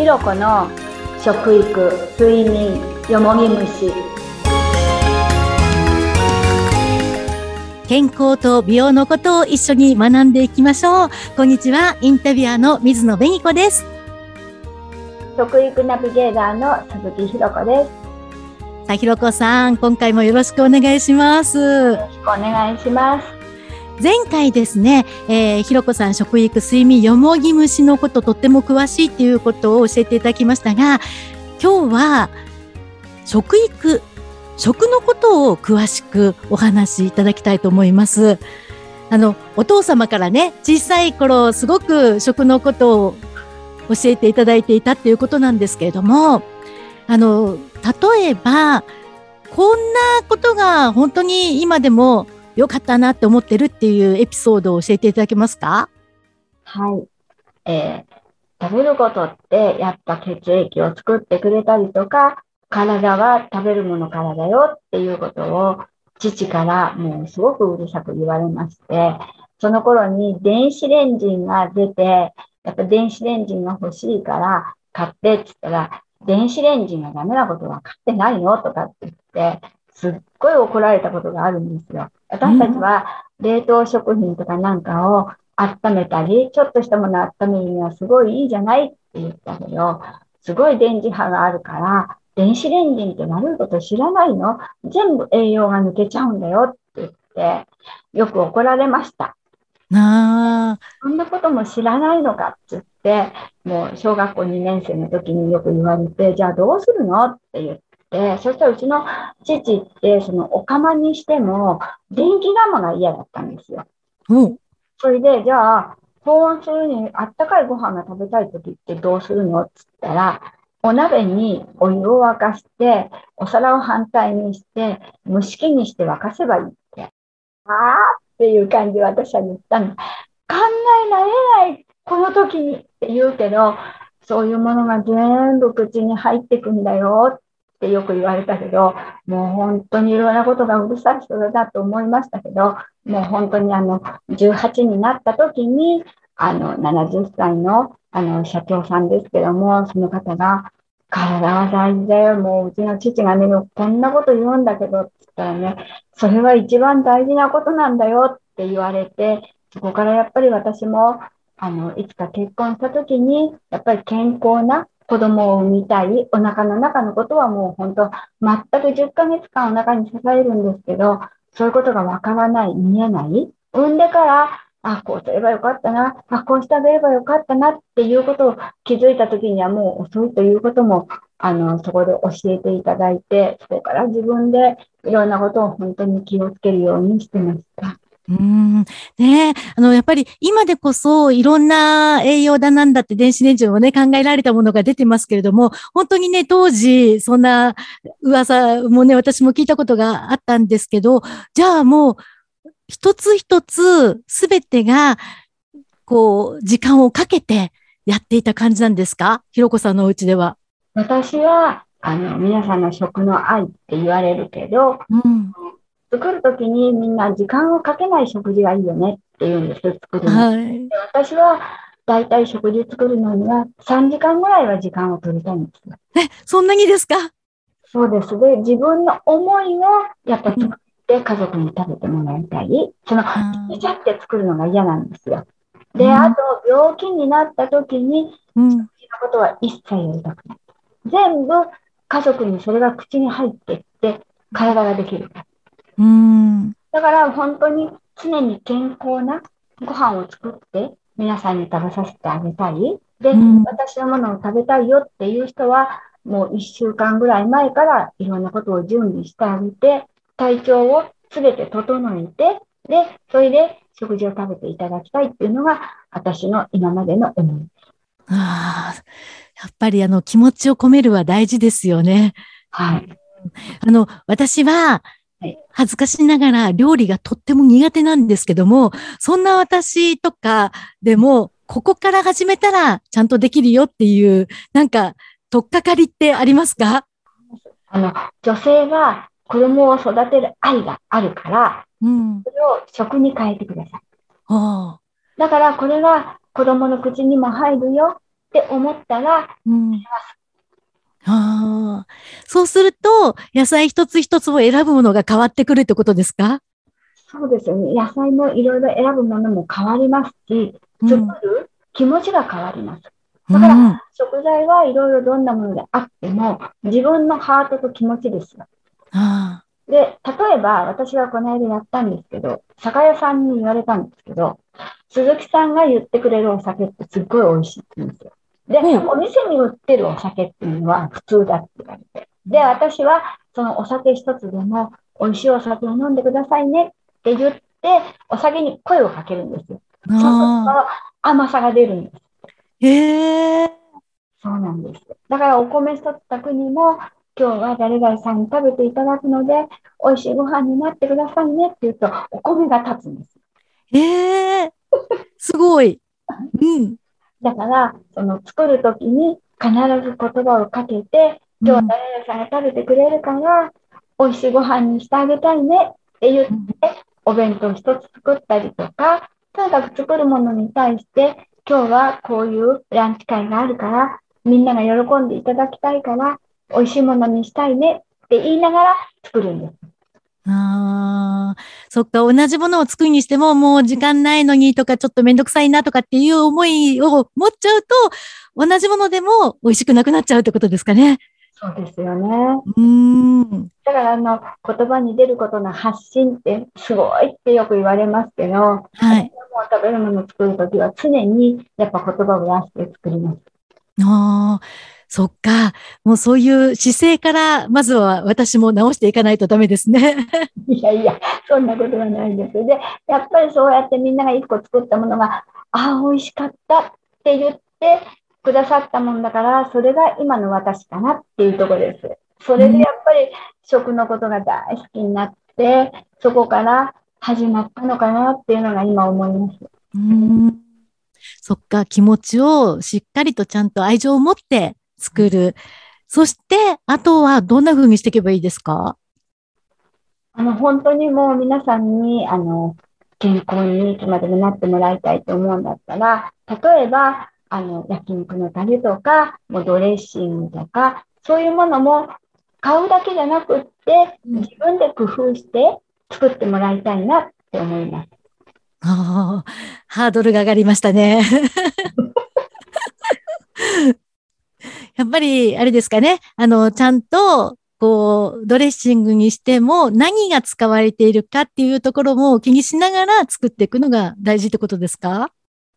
ひろこの食育睡眠よもぎ虫。健康と美容のことを一緒に学んでいきましょう。こんにちはインタビュアーの水野紅子です。食育ナビゲーターの鈴木ひろこです。さあひろこさん今回もよろしくお願いします。よろしくお願いします前回ですね、えー、ひろこさん食育睡眠よもぎ虫のこととっても詳しいっていうことを教えていただきましたが今日は食育食のことを詳しくお話しいただきたいと思います。あの、お父様からね、小さい頃すごく食のことを教えていただいていたっていうことなんですけれども、あの、例えば、こんなことが本当に今でも良かったなって思ってるっていうエピソードを教えていただけますか？はい。えー、食べることってやっぱ血液を作ってくれたりとか、体は食べるものからだよっていうことを父からもうすごくうるさく言われまして、その頃に電子レンジンが出て、やっぱ電子レンジンが欲しいから買ってって言ったら、電子レンジンがダメなことは買ってないの？とかって言って、すっごい怒られたことがあるんですよ。私たちは冷凍食品とかなんかを温めたり、ちょっとしたものを温めるにはすごいいいじゃないって言ったけど、すごい電磁波があるから、電子レンジンって悪いこと知らないの全部栄養が抜けちゃうんだよって言って、よく怒られました。あそんなことも知らないのかって言って、もう小学校2年生の時によく言われて、じゃあどうするの？って言って、そしたらうちの父って、そのお釜にしても、電気釜が嫌だったんですよ。うん。それで、じゃあ、保温するにあったかいご飯が食べたい時ってどうするの？って言ったら、お鍋にお湯を沸かして、お皿を反対にして、蒸し器にして沸かせばいいって。ああっていう感じで私は言ったの。考えられない、この時にって言うけど、そういうものが全部口に入ってくんだよっってよく言われたけど、もう本当にいろんなことがうるさい人だと思いましたけど、もう本当にあの、18になった時に、あの、70歳のあの、社長さんですけども、その方が、体は大事だよ。もううちの父がね、こんなこと言うんだけど、って言ったらね、それは一番大事なことなんだよって言われて、そこからやっぱり私も、あの、いつか結婚した時に、やっぱり健康な子供を産みたい。お腹の中のことはもう本当、全く10ヶ月間お腹に支えるんですけど、そういうことがわからない、見えない。産んでからあ、こうすればよかったな、あ、こうしてあげればよかったなっていうことを気づいたときにはもう遅いということも、あの、そこで教えていただいて、それから自分でいろんなことを本当に気をつけるようにしてました。うん。ねあの、やっぱり今でこそいろんな栄養だなんだって電子レンジをね、考えられたものが出てますけれども、本当にね、当時、そんな噂もね、私も聞いたことがあったんですけど、じゃあもう、一つ一つすべてが、こう、時間をかけてやっていた感じなんですか？ひろこさんのお家では。私は、あの、皆さんの食の愛って言われるけど、うん、作るときにみんな時間をかけない食事がいいよねって言うんです、作るの。はい、私は、だいたい食事作るのには3時間ぐらいは時間を取りたいんですよ。え、そんなにですか？そうです。で、自分の思いをやっぱ作って家族に食べてもらいたい。その、ちゃって作るのが嫌なんですよ。で、あと、病気になった時に、うん、食事のことは一切やりたくない。全部、家族にそれが口に入っていって、体ができるから。うん、だから、本当に常に健康なご飯を作って、皆さんに食べさせてあげたい。で、うん、私のものを食べたいよっていう人は、もう一週間ぐらい前からいろんなことを準備してあげて、体調をすべて整えて、で、それで食事を食べていただきたいっていうのが、私の今までの思いです。ああ、やっぱりあの気持ちを込めるは大事ですよね。はい。あの、私は、恥ずかしながら料理がとっても苦手なんですけども、そんな私とかでも、ここから始めたらちゃんとできるよっていう、なんか、とっかかりってありますか？あの、女性は子供を育てる愛があるから、うん、それを食に変えてください。だからこれが子供の口にも入るよ。って思ったら、うんああ、そうすると、野菜一つ一つを選ぶものが変わってくるってことですか？そうですよね。野菜もいろいろ選ぶものも変わりますし、うん作る気持ちが変わります。うだからん、食材はいろいろどんなものであっても、自分のハートと気持ちですよ。あで、例えば私はこの間やったんですけど、酒屋さんに言われたんですけど、鈴木さんが言ってくれるお酒ってすっごい美味しいって言うんですよ。で、うんお店に売ってるお酒っていうのは普通だって言われて。で、私はそのお酒一つでも美味しいお酒を飲んでくださいねって言って、お酒に声をかけるんですよ。あ、そうすると甘さが出るんです。へえ、そうなんです。だからお米一つ炊くにも、今日は誰々さんに食べていただくので、美味しいご飯になってくださいねって言うと、お米が立つんです。へえ、すごい。うん。だから、その作るときに必ず言葉をかけて、今日は誰々さんが食べてくれるから、美味しいご飯にしてあげたいねって言って、お弁当一つ作ったりとか、とにかく作るものに対して、今日はこういうランチ会があるから、みんなが喜んでいただきたいから、美味しいものにしたいねって言いながら作るんです。ああ、そっか、同じものを作るにしても、もう時間ないのにとか、ちょっとめんどくさいなとかっていう思いを持っちゃうと、同じものでも美味しくなくなっちゃうってことですかね。そうですよね。うーん。だからあの言葉に出ることの発信ってすごいってよく言われますけど、はい。もう食べるものを作るときは常にやっぱ言葉を出して作ります。ああ、そっか。もうそういう姿勢から、まずは私も直していかないとダメですね。いやいや、そんなことはないです。で、やっぱりそうやってみんなが一個作ったものが、ああ、美味しかったって言ってくださったもんだから、それが今の私かなっていうところです。それでやっぱり食のことが大好きになって、そこから始まったのかなっていうのが今思います。うーん。そっか、気持ちをしっかりとちゃんと愛情を持って作る。そして、あとはどんな風にしていけばいいですか？あの、本当にもう皆さんに、あの、健康にいつまでもなってもらいたいと思うんだったら、例えば、あの、焼肉のタレとか、もうドレッシングとか、そういうものも買うだけじゃなくって、うん自分で工夫して作ってもらいたいなって思います。ああ、ハードルが上がりましたね。やっぱり、あれですかね。あの、ちゃんと、こう、ドレッシングにしても何が使われているかっていうところも気にしながら作っていくのが大事ってことですか？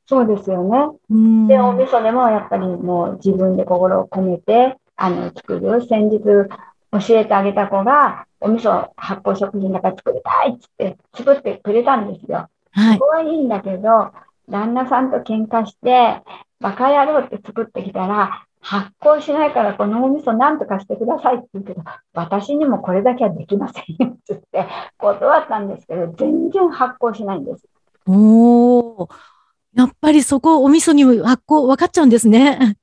そうですよね。うん。で、お味噌でもやっぱりもう自分で心を込めて、あの、作る。先日教えてあげた子が、お味噌発酵食品だから作りたいっつって作ってくれたんですよ。はいそ。こはいいんだけど、旦那さんと喧嘩して、バカ野郎って作ってきたら、発酵しないからこのお味噌なんとかしてくださいって言うけど、私にもこれだけはできませんよって言って断ったんですけど、全然発酵しないんです。おー。やっぱりそこ、お味噌に発酵分かっちゃうんですね。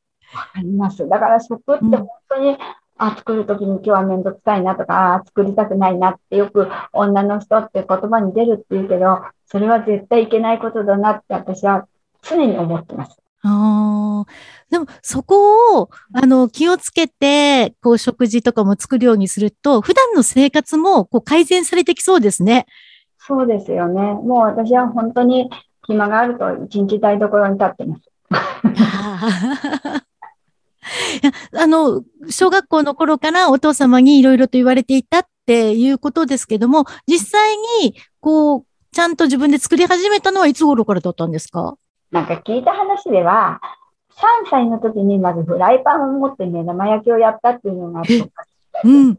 あります。だから食って本当に、あ、作るときに今日はめんどくさいなとか、あ、作りたくないなってよく女の人って言葉に出るって言うけど、それは絶対いけないことだなって私は常に思ってます。ああ。でも、そこを、あの、気をつけて、こう、食事とかも作るようにすると、普段の生活も、こう、改善されてきそうですね。そうですよね。もう私は本当に暇があると一日台所に立ってます。いやあの、小学校の頃からお父様にいろいろと言われていたっていうことですけども、実際に、こう、ちゃんと自分で作り始めたのはいつ頃からだったんですか？なんか聞いた話では、3歳の時にまずフライパンを持って目玉焼きをやったっていうのがあって、うん。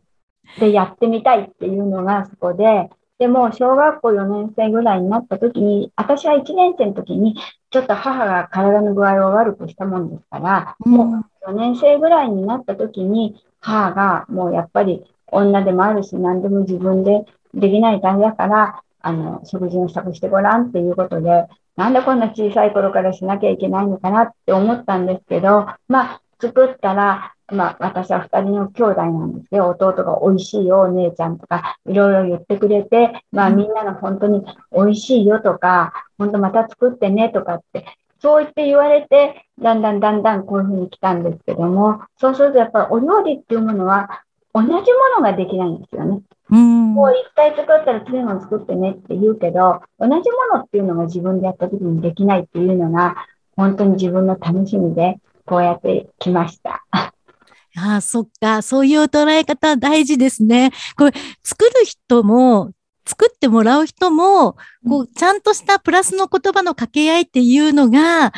で、やってみたいっていうのがそこで、でも小学校4年生ぐらいになった時に、私は1年生の時に、ちょっと母が体の具合を悪くしたもんですから、もう4年生ぐらいになった時に、母がもうやっぱり女でもあるし、何でも自分でできない感じだから、あの、食事の支度してごらんっていうことで、なんでこんな小さい頃からしなきゃいけないのかなって思ったんですけど、まあ、作ったら、まあ、私は二人の兄弟なんですけど、弟が美味しいよ、お姉ちゃんとか、いろいろ言ってくれて、まあ、みんなの本当に美味しいよとか、本当また作ってねとかってそう言って言われて、だんだんだんだんこういうふうに来たんですけども、そうするとやっぱりお料理っていうものは同じものができないんですよね。うん。もう一回作ったら次の作ってねって言うけど、同じものっていうのが自分でやった時にできないっていうのが、本当に自分の楽しみで、こうやってきました。ああ、そっか。そういう捉え方大事ですね。これ、作る人も、作ってもらう人も、こう、ちゃんとしたプラスの言葉の掛け合いっていうのが、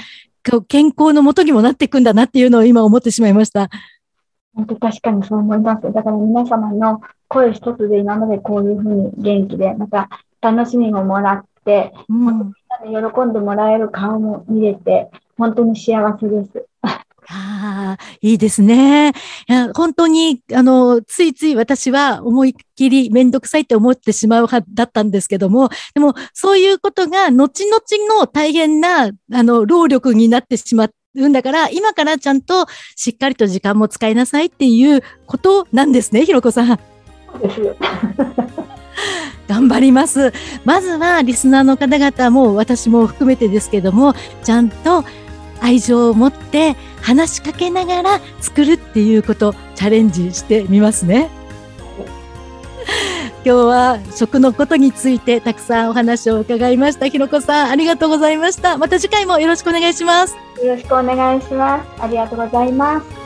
こう健康のもとにもなっていくんだなっていうのを今思ってしまいました。本当確かにそう思います。だから皆様の声一つで今までこういうふうに元気で、また楽しみももらって、うん。みんなで喜んでもらえる顔も見れて、本当に幸せです。ああ、いいですね。いや、本当に、あの、ついつい私は思いっきりめんどくさいって思ってしまう派だったんですけども、でも、そういうことが後々の大変な、あの、労力になってしまうんだから、今からちゃんとしっかりと時間も使いなさいっていうことなんですね、ひろこさん。頑張ります。まずはリスナーの方々も私も含めてですけども、ちゃんと愛情を持って話しかけながら作るっていうことチャレンジしてみますね。今日は食のことについてたくさんお話を伺いました。ひろこさん、ありがとうございました。また次回もよろしくお願いします。よろしくお願いします。ありがとうございます。